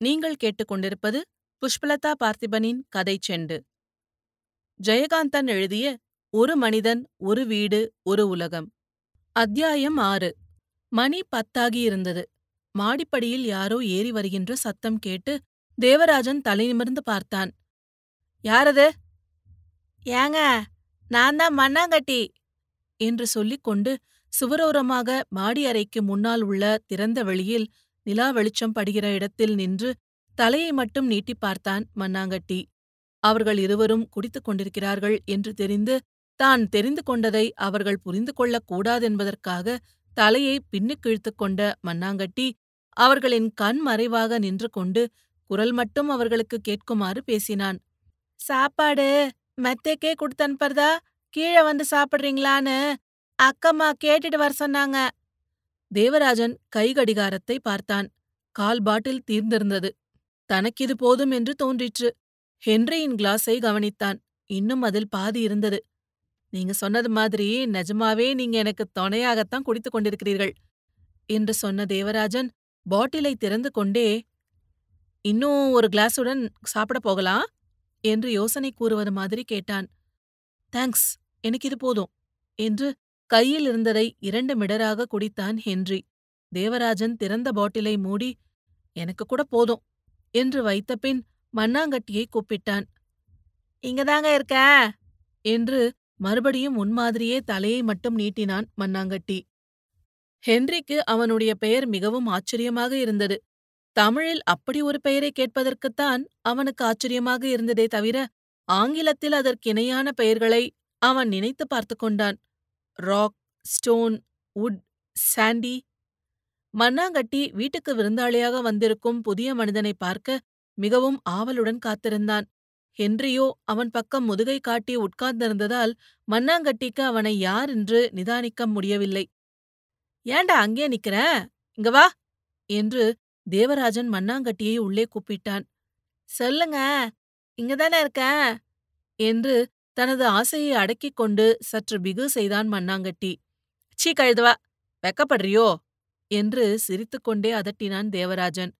நீங்கள் கேட்டுக்கொண்டிருப்பது புஷ்பலதா பார்த்திபனின் கதை செண்டு. ஜெயகாந்தன் எழுதிய ஒரு மனிதன் ஒரு வீடு ஒரு உலகம் அத்தியாயம் ஆறு. மணி பத்தாகியிருந்தது மாடிப்படியில் யாரோ ஏறி வருகின்ற சத்தம் கேட்டு தேவராஜன் தலை நிமிர்ந்து பார்த்தான். யாரது? ஏங்க நான் தான் மண்ணாங்கட்டி என்று சொல்லிக்கொண்டு சுவரோரமாக மாடி அறைக்கு முன்னால் உள்ள திறந்த வெளியில் நிலா வெளிச்சம் படுகிற இடத்தில் நின்று தலையை மட்டும் நீட்டிப் பார்த்தான் மண்ணாங்கட்டி அவர்கள் இருவரும் குடித்துக் கொண்டிருக்கிறார்கள் என்று தெரிந்து தான் தெரிந்து கொண்டதை அவர்கள் புரிந்து கொள்ளக் கூடாதென்பதற்காக தலையை பின்னுக்கு இழுத்துக் கொண்ட மண்ணாங்கட்டி அவர்களின் கண் மறைவாக நின்று கொண்டு குரல் மட்டும் அவர்களுக்கு கேட்குமாறு பேசினான். சாப்பாடு மெத்தைக்கே கொடுத்தனுப்புறதா? கீழே வந்து சாப்பிடுறீங்களான்னு அக்கம்மா கேட்டுட்டு வர சொன்னாங்க. தேவராஜன் கைகடிகாரத்தை பார்த்தான். கால் பாட்டில் தீர்ந்திருந்தது. தனக்கிது போதும் என்று தோன்றிற்று. ஹென்ரியின் கிளாஸை கவனித்தான். இன்னும் அதில் பாதி இருந்தது. நீங்க சொன்னது மாதிரி நிஜமாவே நீங்க எனக்கு துணையாகத்தான் குடித்துக் கொண்டிருக்கிறீர்கள் என்று சொன்ன தேவராஜன் பாட்டிலை திறந்து கொண்டே இன்னும் ஒரு கிளாஸுடன் சாப்பிட போகலாம்? என்று யோசனை கூறுவது மாதிரி கேட்டான். தேங்க்ஸ் எனக்கு இது போதும் என்று கையில் இருந்ததை இரண்டு மிடராக குடித்தான் ஹென்றி. தேவராஜன் திறந்த பாட்டிலை மூடி எனக்கு கூட போதும் என்று வைத்தபின் மண்ணாங்கட்டியை கூப்பிட்டான். இங்கதாங்க இருக்க என்று மறுபடியும் முன்மாதிரியே தலையை மட்டும் நீட்டினான் மண்ணாங்கட்டி ஹென்றிக்கு அவனுடைய பெயர் மிகவும் ஆச்சரியமாக இருந்தது. தமிழில் அப்படி ஒரு பெயரை கேட்பதற்குத்தான் அவனுக்கு ஆச்சரியமாக இருந்ததே தவிர ஆங்கிலத்தில் அதற்கிணையான பெயர்களை அவன் நினைத்து பார்த்து கொண்டான். ராக் ஸ்டோன் உட் சாண்டி மண்ணாங்கட்டி வீட்டுக்கு விருந்தாளியாக வந்திருக்கும் புதிய மனிதனை பார்க்க மிகவும் ஆவலுடன் காத்திருந்தான். ஹென்ரியோ அவன் பக்கம் முதுகை காட்டி உட்கார்ந்திருந்ததால் மண்ணாங்கட்டிக்கு அவனை யார் என்று நிதானிக்க முடியவில்லை. ஏண்டா அங்கே நிக்கிற? இங்க வா! என்று தேவராஜன் மண்ணாங்கட்டியை உள்ளே கூப்பிட்டான். சொல்லுங்க இங்கதானே இருக்க? என்று தனது ஆசையை அடக்கிக் கொண்டு சற்று பிகு செய்தான் மண்ணாங்கட்டி சீ கழுதுவா வெக்கப்படுறியோ? என்று சிரித்துக்கொண்டே அதட்டினான் தேவராஜன்.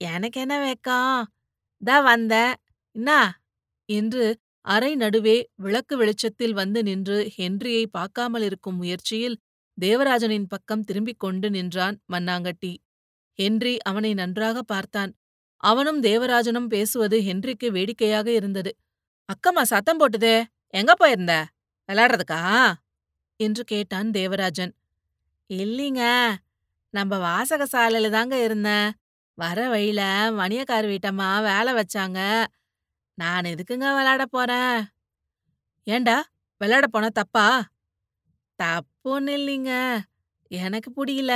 எனக்கு என்ன வெக்கம்? தா வந்த இன்னா? என்று அறை நடுவே விளக்கு வெளிச்சத்தில் வந்து நின்று ஹென்ரியை பார்க்காமல் இருக்கும் முயற்சியில் தேவராஜனின் பக்கம் திரும்பிக் கொண்டு நின்றான் மண்ணாங்கட்டி ஹென்றி அவனை நன்றாக பார்த்தான். அவனும் தேவராஜனும் பேசுவது ஹென்றிக்கு வேடிக்கையாக இருந்தது. அக்கம்மா சத்தம் போட்டுதே. எங்க போயிருந்த? விளையாடுறதுக்கா? என்று கேட்டான் தேவராஜன். இல்லீங்க நம்ம வாசக சாலையில தாங்க இருந்தேன் வர வழியில மணியக்கார் வீட்டம்மா வேலை வச்சாங்க. நான் எதுக்குங்க விளையாட போறேன்? ஏண்டா விளையாட போனா தப்பா? தப்புன்னு இல்லைங்க எனக்கு பிடிக்கல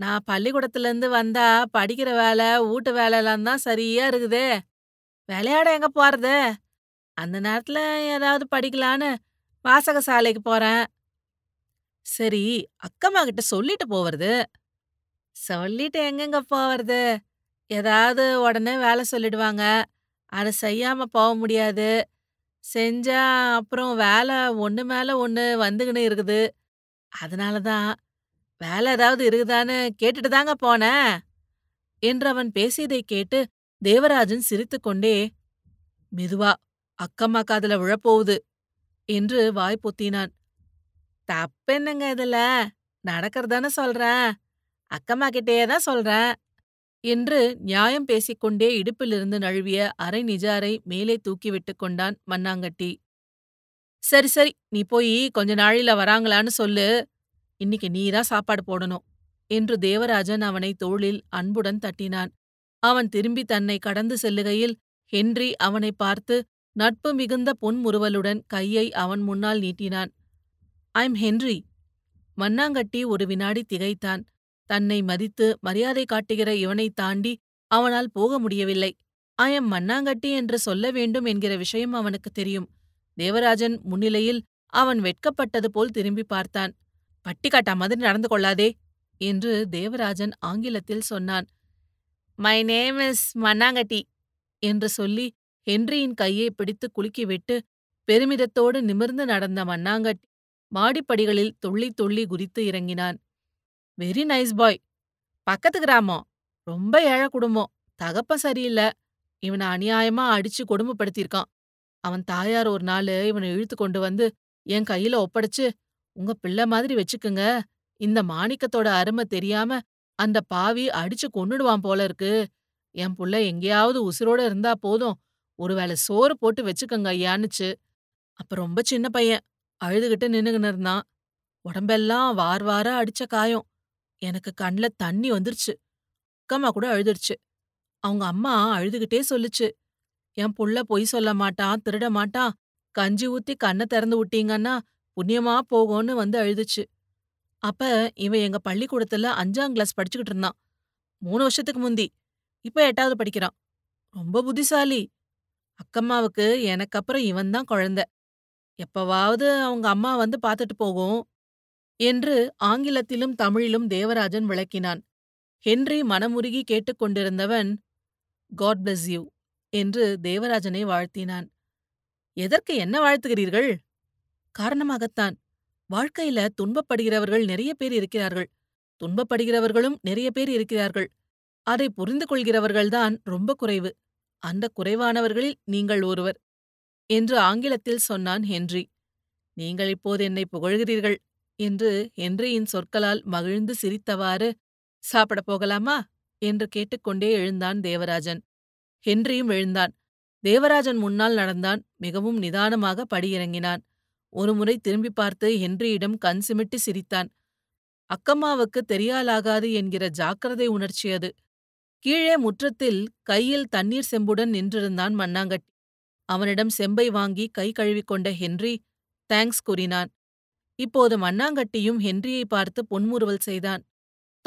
நான் பள்ளிக்கூடத்துல இருந்து வந்தா படிக்கிற வேலை வீட்டு வேலைலாம் தான் சரியா இருக்குதே. விளையாட எங்க போறது? அந்த நேரத்துல ஏதாவது படிக்கலான்னு வாசக சாலைக்கு போறேன். சரி அக்கம்மா கிட்ட சொல்லிட்டு போவது சொல்லிட்டு எங்கெங்க போவது ஏதாவது உடனே வேலை சொல்லிடுவாங்க. அதை செய்யாம போக முடியாது. செஞ்சா அப்புறம் வேலை ஒண்ணு மேல ஒண்ணு வந்துகின்னு இருக்குது. அதனால தான் வேலை ஏதாவது இருக்குதான்னு கேட்டுட்டு தாங்க போனேன் என்று அவன் பேசியதை கேட்டு தேவராஜன் சிரித்துக்கொண்டே மெதுவா அக்கம்மா காதுல விழப்போகுது என்று வாய் பொத்தினான். தப்பென்னங்க இதுல? நடக்கிறதானே சொல்றேன் அக்கம்மா கிட்டேயே தான் சொல்றேன் என்று நியாயம் பேசிக்கொண்டே இடுப்பிலிருந்து நழுவிய அரை நிஜாரை மேலே தூக்கி விட்டு கொண்டான் மண்ணாங்கட்டி சரி சரி நீ போய் கொஞ்ச நாழில வராங்களான்னு சொல்லு. இன்னைக்கு நீதான் சாப்பாடு போடணும் என்று தேவராஜன் அவனை தோளில் அன்புடன் தட்டினான். அவன் திரும்பி தன்னை கடந்து செல்லுகையில் ஹென்றி அவனை பார்த்து நட்பு மிகுந்த புன்முறுவலுடன் கையை அவன் முன்னால் நீட்டினான். I'm Henry. மண்ணாங்கட்டி ஒரு வினாடி திகைத்தான். தன்னை மதித்து மரியாதை காட்டுகிற இவனைத் தாண்டி அவனால் போக முடியவில்லை. ஐயம் மண்ணாங்கட்டி என்று சொல்ல வேண்டும் என்கிற விஷயம் அவனுக்கு தெரியும். தேவராஜன் முன்னிலையில் அவன் வெட்கப்பட்டது போல் திரும்பி பார்த்தான். பட்டிக்காட்டா மாதிரி நடந்து கொள்ளாதே என்று தேவராஜன் ஆங்கிலத்தில் சொன்னான். மை நேம் இஸ் மண்ணாங்கட்டி என்று சொல்லி ஹென்ரியின் கையை பிடித்து குலுக்கிவிட்டு பெருமிதத்தோடு நிமிர்ந்து நடந்த மண்ணாங்கட்டி மாடிப்படிகளில் துள்ளி துள்ளி குதித்து இறங்கினான் வெரி நைஸ் பாய் பக்கத்து கிராமம் ரொம்ப ஏழை குடும்பம் தகப்பன் சரியில்ல. இவன அநியாயமா அடிச்சு கொடுமைப்படுத்தியிருக்கான். அவன் தாயார் ஒரு நாளு இவன இழுத்து கொண்டு வந்து என் கையில ஒப்படைச்சு, உங்க பிள்ளை மாதிரி வச்சுக்குங்க. இந்த மாணிக்கத்தோட அருமை தெரியாம அந்த பாவி அடிச்சு கொன்னுடுவான் போல இருக்கு. என் புள்ள எங்கேயாவது உசுரோட இருந்தா போதும். ஒருவேளை சோறு போட்டு வச்சுக்கங்க ஐயான்னுச்சு. அப்ப ரொம்ப சின்ன பையன். அழுதுகிட்டு நின்னுகின்னு இருந்தான். உடம்பெல்லாம் வார் வாரா அடிச்ச காயம். எனக்கு கண்ல தண்ணி வந்துருச்சு. அக்கம்மா கூட அழுதுருச்சு அவங்க அம்மா அழுதுகிட்டே சொல்லுச்சு. என் புள்ள பொய் சொல்ல மாட்டான், திருட மாட்டான். கஞ்சி ஊத்தி கண்ண திறந்து விட்டீங்கன்னா புண்ணியமா போகும்னு வந்து அழுதுச்சு. அப்ப இவன் எங்க பள்ளிக்கூடத்துல அஞ்சாம் கிளாஸ் படிச்சுக்கிட்டு இருந்தான். மூணு வருஷத்துக்கு முந்தி. இப்ப எட்டாவது படிக்கிறான். ரொம்ப புத்திசாலி. அக்கம்மாவுக்கு எனக்கு அப்பறம் இவன் இவன்தான் குழந்தை. எப்பவாவது அவங்க அம்மா வந்து பார்த்துட்டு போகும். என்று ஆங்கிலத்திலும் தமிழிலும் தேவராஜன் விளக்கினான். ஹென்றி மனமுருகி கேட்டுக் கொண்டிருந்தவன் காட் பிளஸ் யூ என்று தேவராஜனை வாழ்த்தினான். எதற்கு என்ன வாழ்த்துகிறீர்கள்? காரணமாகத்தான். வாழ்க்கையில துன்பப்படுகிறவர்கள் நிறைய பேர் இருக்கிறார்கள். துன்பப்படுகிறவர்களும் நிறைய பேர் இருக்கிறார்கள். அதை புரிந்து கொள்கிறவர்கள்தான் ரொம்ப குறைவு. அந்த குறைவானவர்களில் நீங்கள் ஒருவர். என்று ஆங்கிலத்தில் சொன்னான் ஹென்றி. நீங்கள் இப்போது என்னை புகழ்கிறீர்கள் என்று ஹென்ரியின் சொற்களால் மகிழ்ந்து சிரித்தவாறு சாப்பிடப் போகலாமா? என்று கேட்டுக்கொண்டே எழுந்தான் தேவராஜன். ஹென்ரியும் எழுந்தான். தேவராஜன் முன்னால் நடந்தான் மிகவும் நிதானமாக படியிறங்கினான். ஒருமுறை திரும்பி பார்த்து ஹென்ரியிடம் கண் சிமிட்டு சிரித்தான். அக்கம்மாவுக்கு தெரியாலாகாது என்கிற ஜாக்கிரதை உணர்ச்சி அது கீழே முற்றத்தில் கையில் தண்ணீர் செம்புடன் நின்றிருந்தான் மண்ணாங்கட்டி. அவனிடம் செம்பை வாங்கி கை கழுவிக்கொண்ட ஹென்றி தேங்க்ஸ் கூறினான். இப்போது மண்ணாங்கட்டியும் ஹென்ரியை பார்த்து பொன்முறுவல் செய்தான்.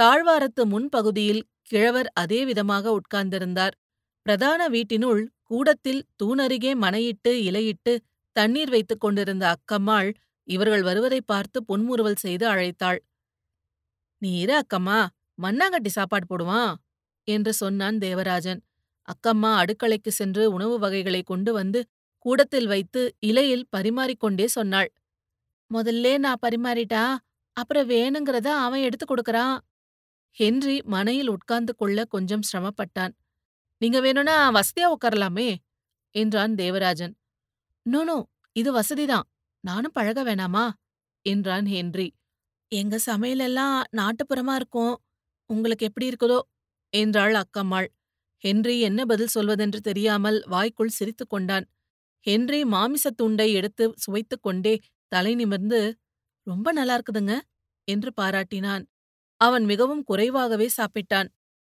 தாழ்வாரத்து முன்பகுதியில் கிழவர் அதே விதமாக உட்கார்ந்திருந்தார். பிரதான வீட்டினுள் கூடத்தில் தூணருகே மனையிட்டு இலையிட்டு தண்ணீர் வைத்துக் கொண்டிருந்த அக்கம்மாள் இவர்கள் வருவதைப் பார்த்து பொன்முறுவல் செய்து அழைத்தாள். நீ இரு அக்கம்மா மண்ணாங்கட்டி சாப்பாடு போடுவான். என்று சொன்னான் தேவராஜன். அக்கம்மா அடுக்களைக்கு சென்று உணவு வகைகளை கொண்டு வந்து கூடத்தில் வைத்து இலையில் பரிமாறிக்கொண்டே சொன்னாள். முதல்லே நான் பரிமாறிட்டா அப்புறம் வேணுங்கிறத அவன் எடுத்து கொடுக்கறான். ஹென்றி மனையில் உட்கார்ந்து கொள்ள கொஞ்சம் சிரமப்பட்டான். நீங்க வேணும்னா வசதியா உட்காரலாமே என்றான் தேவராஜன். நோனோ இது வசதிதான். நானும் பழக வேணாமா? என்றான் ஹென்றி. எங்க சமையலெல்லாம் நாட்டுப்புறமா இருக்கும். உங்களுக்கு எப்படி இருக்குதோ என்றாள் அக்கம்மாள். ஹென்றி என்ன பதில் சொல்வதென்று தெரியாமல் வாய்க்குள் சிரித்துக் கொண்டான். ஹென்றி மாமிசத் துண்டை எடுத்து சுவைத்துக் கொண்டே தலை நிமிர்ந்து ரொம்ப நல்லா இருக்குதுங்க என்று பாராட்டினான். அவன் மிகவும் குறைவாகவே சாப்பிட்டான்.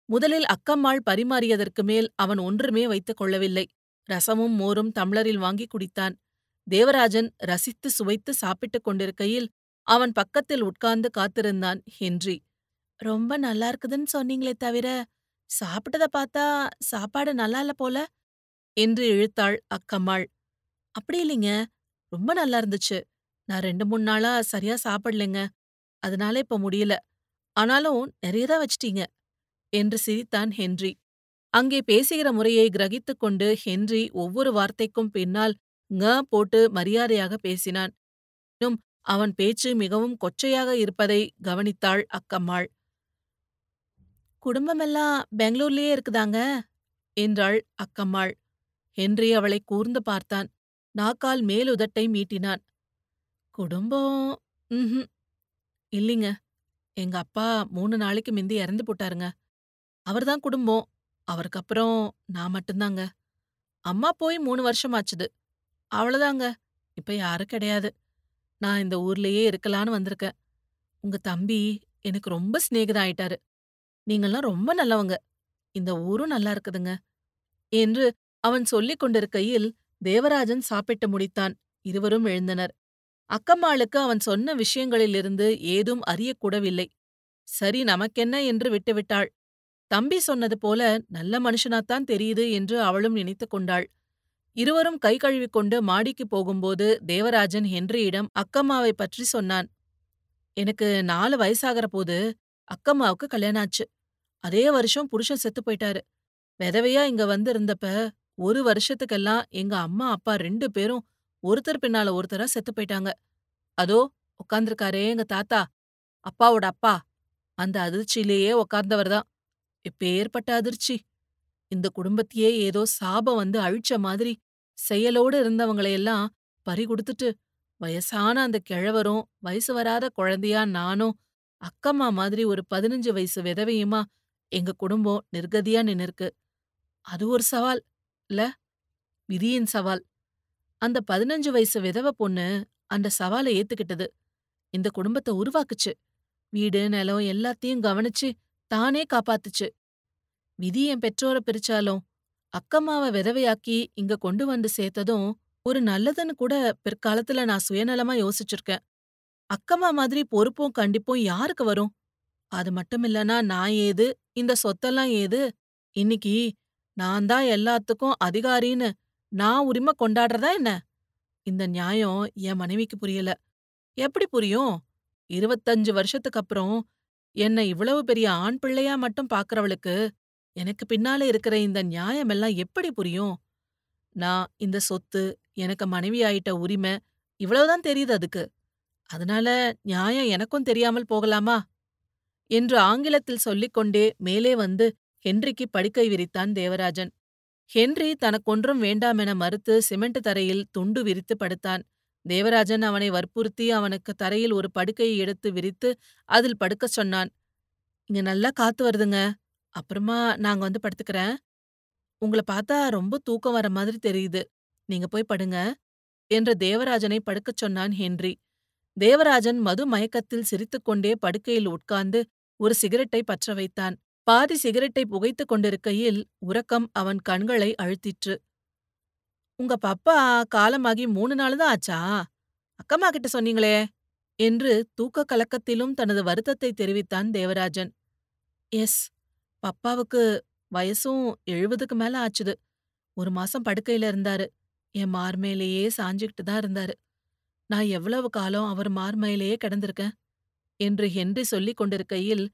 முதலில் அக்கம்மாள் பரிமாறியதற்கு மேல் அவன் ஒன்றுமே வைத்துக் கொள்ளவில்லை. ரசமும் மோரும் தம்ளரில் வாங்கி குடித்தான். தேவராஜன் ரசித்து சுவைத்து சாப்பிட்டுக் கொண்டிருக்கையில் அவன் பக்கத்தில் உட்கார்ந்து காத்திருந்தான் ஹென்றி. ரொம்ப நல்லா இருக்குதுன்னு சொன்னீங்களே தவிர சாப்பிட்டத பார்த்தா சாப்பாடு நல்லா இல்ல போல. என்று இழுத்தாள் அக்கம்மாள். அப்படி இல்லைங்க ரொம்ப நல்லா இருந்துச்சு. நான் ரெண்டு மூணு நாளா சரியா சாப்பிடலைங்க. அதனால இப்ப முடியல. ஆனாலும் நிறையதான் வச்சிட்டீங்க. என்று சிரித்தான் ஹென்றி. அங்கே பேசுகிற முறையை கிரகித்துக் கொண்டு ஹென்றி ஒவ்வொரு வார்த்தைக்கும் பின்னால் ங போட்டு மரியாதையாக பேசினான். இன்னும் அவன் பேச்சு மிகவும் கொச்சையாக இருப்பதை கவனித்தாள் அக்கம்மாள். குடும்பமெல்லாம் பெங்களூர்லயே இருக்குதாங்க? என்றாள் அக்கம்மாள். ஹென்றி அவளை கூர்ந்து பார்த்தான். நாக்கால் மேலுதட்டை மீட்டினான். குடும்பம் ம்ஹும். இல்லைங்க. எங்க அப்பா மூணு நாளைக்கு மிந்தி இறந்து போட்டாருங்க. அவர்தான் குடும்பம். அவருக்கு அப்புறம் நான் மட்டும்தாங்க. அம்மா போய் மூணு வருஷம் ஆச்சுது அவ்வளவுதாங்க இப்ப யாரும் கிடையாது. நான் இந்த ஊர்லயே இருக்கலான்னு வந்திருக்கேன். உங்க தம்பி எனக்கு ரொம்ப சிநேகிதம் ஆயிட்டாரு. நீங்கள்லாம் ரொம்ப நல்லவங்க. இந்த ஊரும் நல்லா இருக்குதுங்க. என்று அவன் சொல்லிக் கொண்டிருக்கையில் தேவராஜன் சாப்பிட்டு முடித்தான். இருவரும் எழுந்தனர். அக்கம்மாளுக்கு அவன் சொன்ன விஷயங்களிலிருந்து ஏதும் அறியக்கூடவில்லை. சரி நமக்கென்ன? என்று விட்டுவிட்டாள். தம்பி சொன்னது போல நல்ல மனுஷனாத்தான் தெரியுது என்று அவளும் நினைத்து கொண்டாள். இருவரும் கை கழுவிக்கொண்டு மாடிக்கு போகும்போது தேவராஜன் ஹென்ரியிடம் அக்கம்மாவை பற்றி சொன்னான். எனக்கு நாலு வயசாகிற போது அக்கம்மாவுக்கு கல்யாணம் ஆச்சு. அதே வருஷம் புருஷன் செத்து போயிட்டாரு. விதவையா இங்க வந்து இருந்தப்ப ஒரு வருஷத்துக்கெல்லாம் எங்க அம்மா அப்பா ரெண்டு பேரும் ஒருத்தர் பின்னால ஒருத்தரா செத்து போயிட்டாங்க. அதோ உட்காந்துருக்காரே எங்க தாத்தா அப்பாவோட அப்பா. அந்த அதிர்ச்சியிலேயே உக்காந்தவர்தான் தான். எப்பேற்பட்ட அதிர்ச்சி. இந்த குடும்பத்தையே ஏதோ சாபம் வந்து அழிச்ச மாதிரி செயலோடு இருந்தவங்களையெல்லாம் பறி கொடுத்துட்டு வயசான அந்த கிழவரும் வயசு வராத குழந்தையா நானும் அக்கம்மா மாதிரி ஒரு பதினஞ்சு வயசு விதவையுமா எங்க குடும்பம் நிர்கதியா நின்னுருக்கு. அது ஒரு சவால் இல்ல? விதியின் சவால். அந்த பதினஞ்சு வயசு விதவ பொண்ணு அந்த சவாலை ஏத்துக்கிட்டது. இந்த குடும்பத்தை உருவாக்குச்சு. வீடு நிலம் எல்லாத்தையும் கவனிச்சு தானே காப்பாத்துச்சு. விதி என் பெற்றோரை பிரிச்சாலும் அக்கம்மாவை விதவையாக்கி இங்க கொண்டு வந்து சேர்த்ததும் ஒரு நல்லதுன்னு கூட பிற்காலத்துல நான் சுயநலமா யோசிச்சிருக்கேன். அக்கம்மா மாதிரி பொறுப்பும் கண்டிப்பும் யாருக்கு வரும்? அது மட்டும் இல்லனா நான் ஏது? இந்த சொத்தெல்லாம் ஏது? இன்னைக்கு நான் தான் எல்லாத்துக்கும் அதிகாரின்னு நான் உரிமை கொண்டாடுறதா என்ன? இந்த நியாயம் என் மனைவிக்கு புரியல. எப்படி புரியும்? இருபத்தஞ்சு வருஷத்துக்கு அப்புறம் என்னை இவ்வளவு பெரிய ஆண் பிள்ளையா மட்டும் பாக்குறவளுக்கு எனக்கு பின்னால இருக்கிற இந்த நியாயம் எல்லாம் எப்படி புரியும்? நான் இந்த சொத்து எனக்கு மனைவி ஆயிட்ட உரிமை இவ்வளவுதான் தெரியுது அதுக்கு. அதனால நியாயம் எனக்கும் தெரியாமல் போகலாமா? என்று ஆங்கிலத்தில் சொல்லிக்கொண்டே மேலே வந்து ஹென்றிக்கு படுக்கை விரித்தான் தேவராஜன். ஹென்றி தனக்கொன்றும் வேண்டாமென மறுத்து சிமெண்ட் தரையில் துண்டு விரித்து படுத்தான். தேவராஜன் அவனை வற்புறுத்தி அவனுக்கு தரையில் ஒரு படுக்கையை எடுத்து விரித்து அதில் படுக்கச் சொன்னான். இங்க நல்லா காத்து வருதுங்க. அப்புறமா நாங்க வந்து படுத்துக்கிறேன். உங்கள பார்த்தா ரொம்ப தூக்கம் வர மாதிரி தெரியுது. நீங்க போய் படுங்க என்று தேவராஜனை படுக்கச் சொன்னான் ஹென்றி. தேவராஜன் மது மயக்கத்தில் சிரித்துக்கொண்டே படுக்கையில் உட்கார்ந்து ஒரு சிகரெட்டை பற்ற வைத்தான். பாதி சிகரெட்டை புகைத்துக் கொண்டிருக்கையில் உறக்கம் அவன் கண்களை அழுத்திற்று. உங்க பப்பா காலமாகி மூணு நாள் தான் ஆச்சா? அக்கம்மா கிட்ட சொன்னீங்களே? என்று தூக்க கலக்கத்திலும் தனது வருத்தத்தை தெரிவித்தான் தேவராஜன். எஸ் பப்பாவுக்கு வயசும் எழுபதுக்கு மேல ஆச்சுது. ஒரு மாசம் படுக்கையில இருந்தாரு. என் மார்மையிலேயே சாஞ்சுக்கிட்டு தான் இருந்தாரு. நான் எவ்வளவு காலம் அவர் மார்மையிலேயே கிடந்திருக்கேன். என்று ஹென்றி சொல்லிக் கொண்டிருக்கையில்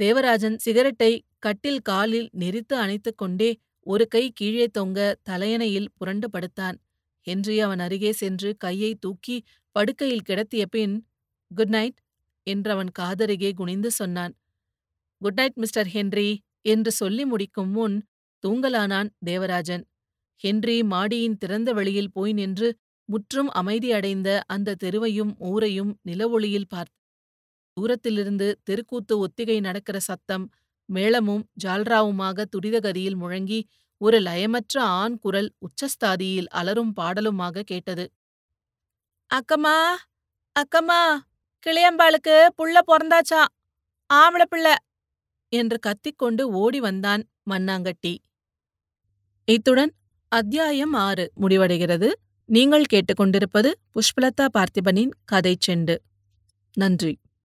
தேவராஜன் சிகரெட்டை கட்டில் காலில் நெரித்து அணைத்துக் கொண்டே ஒரு கை கீழே தொங்க தலையணையில் புரண்டு படுத்தான். ஹென்றி அவன் அருகே சென்று கையை தூக்கி படுக்கையில் கிடத்திய பின் குட் நைட் என்று அவன் காதருகே குனிந்து சொன்னான். குட் நைட் மிஸ்டர் ஹென்றி என்று சொல்லி முடிக்கும் முன் தூங்கலானான் தேவராஜன் ஹென்றி மாடியின் திறந்த வெளியில் போய் நின்று முற்றும் அமைதியடைந்த அந்த தெருவையும் ஊரையும் நிலவொளியில் பார்த்து தூரத்திலிருந்து தெருக்கூத்து ஒத்திகை நடக்கிற சத்தம் மேளமும் ஜால்ராவுமாக துரிதகதியில் முழங்கி ஒரு லயமற்ற ஆண் குரல் உச்சஸ்தாதியில் அலரும் பாடலுமாக கேட்டது. அக்கம்மா அக்கம்மா கிளியம்பாளுக்கு புள்ள பொறந்தாச்சா? ஆம்பள பிள்ள! என்று கத்திக்கொண்டு ஓடி வந்தான் மண்ணாங்கட்டி இத்துடன் அத்தியாயம் ஆறு முடிவடைகிறது. நீங்கள் கேட்டுக்கொண்டிருப்பது புஷ்பலதா பார்த்திபனின் கதை செண்டு நன்றி.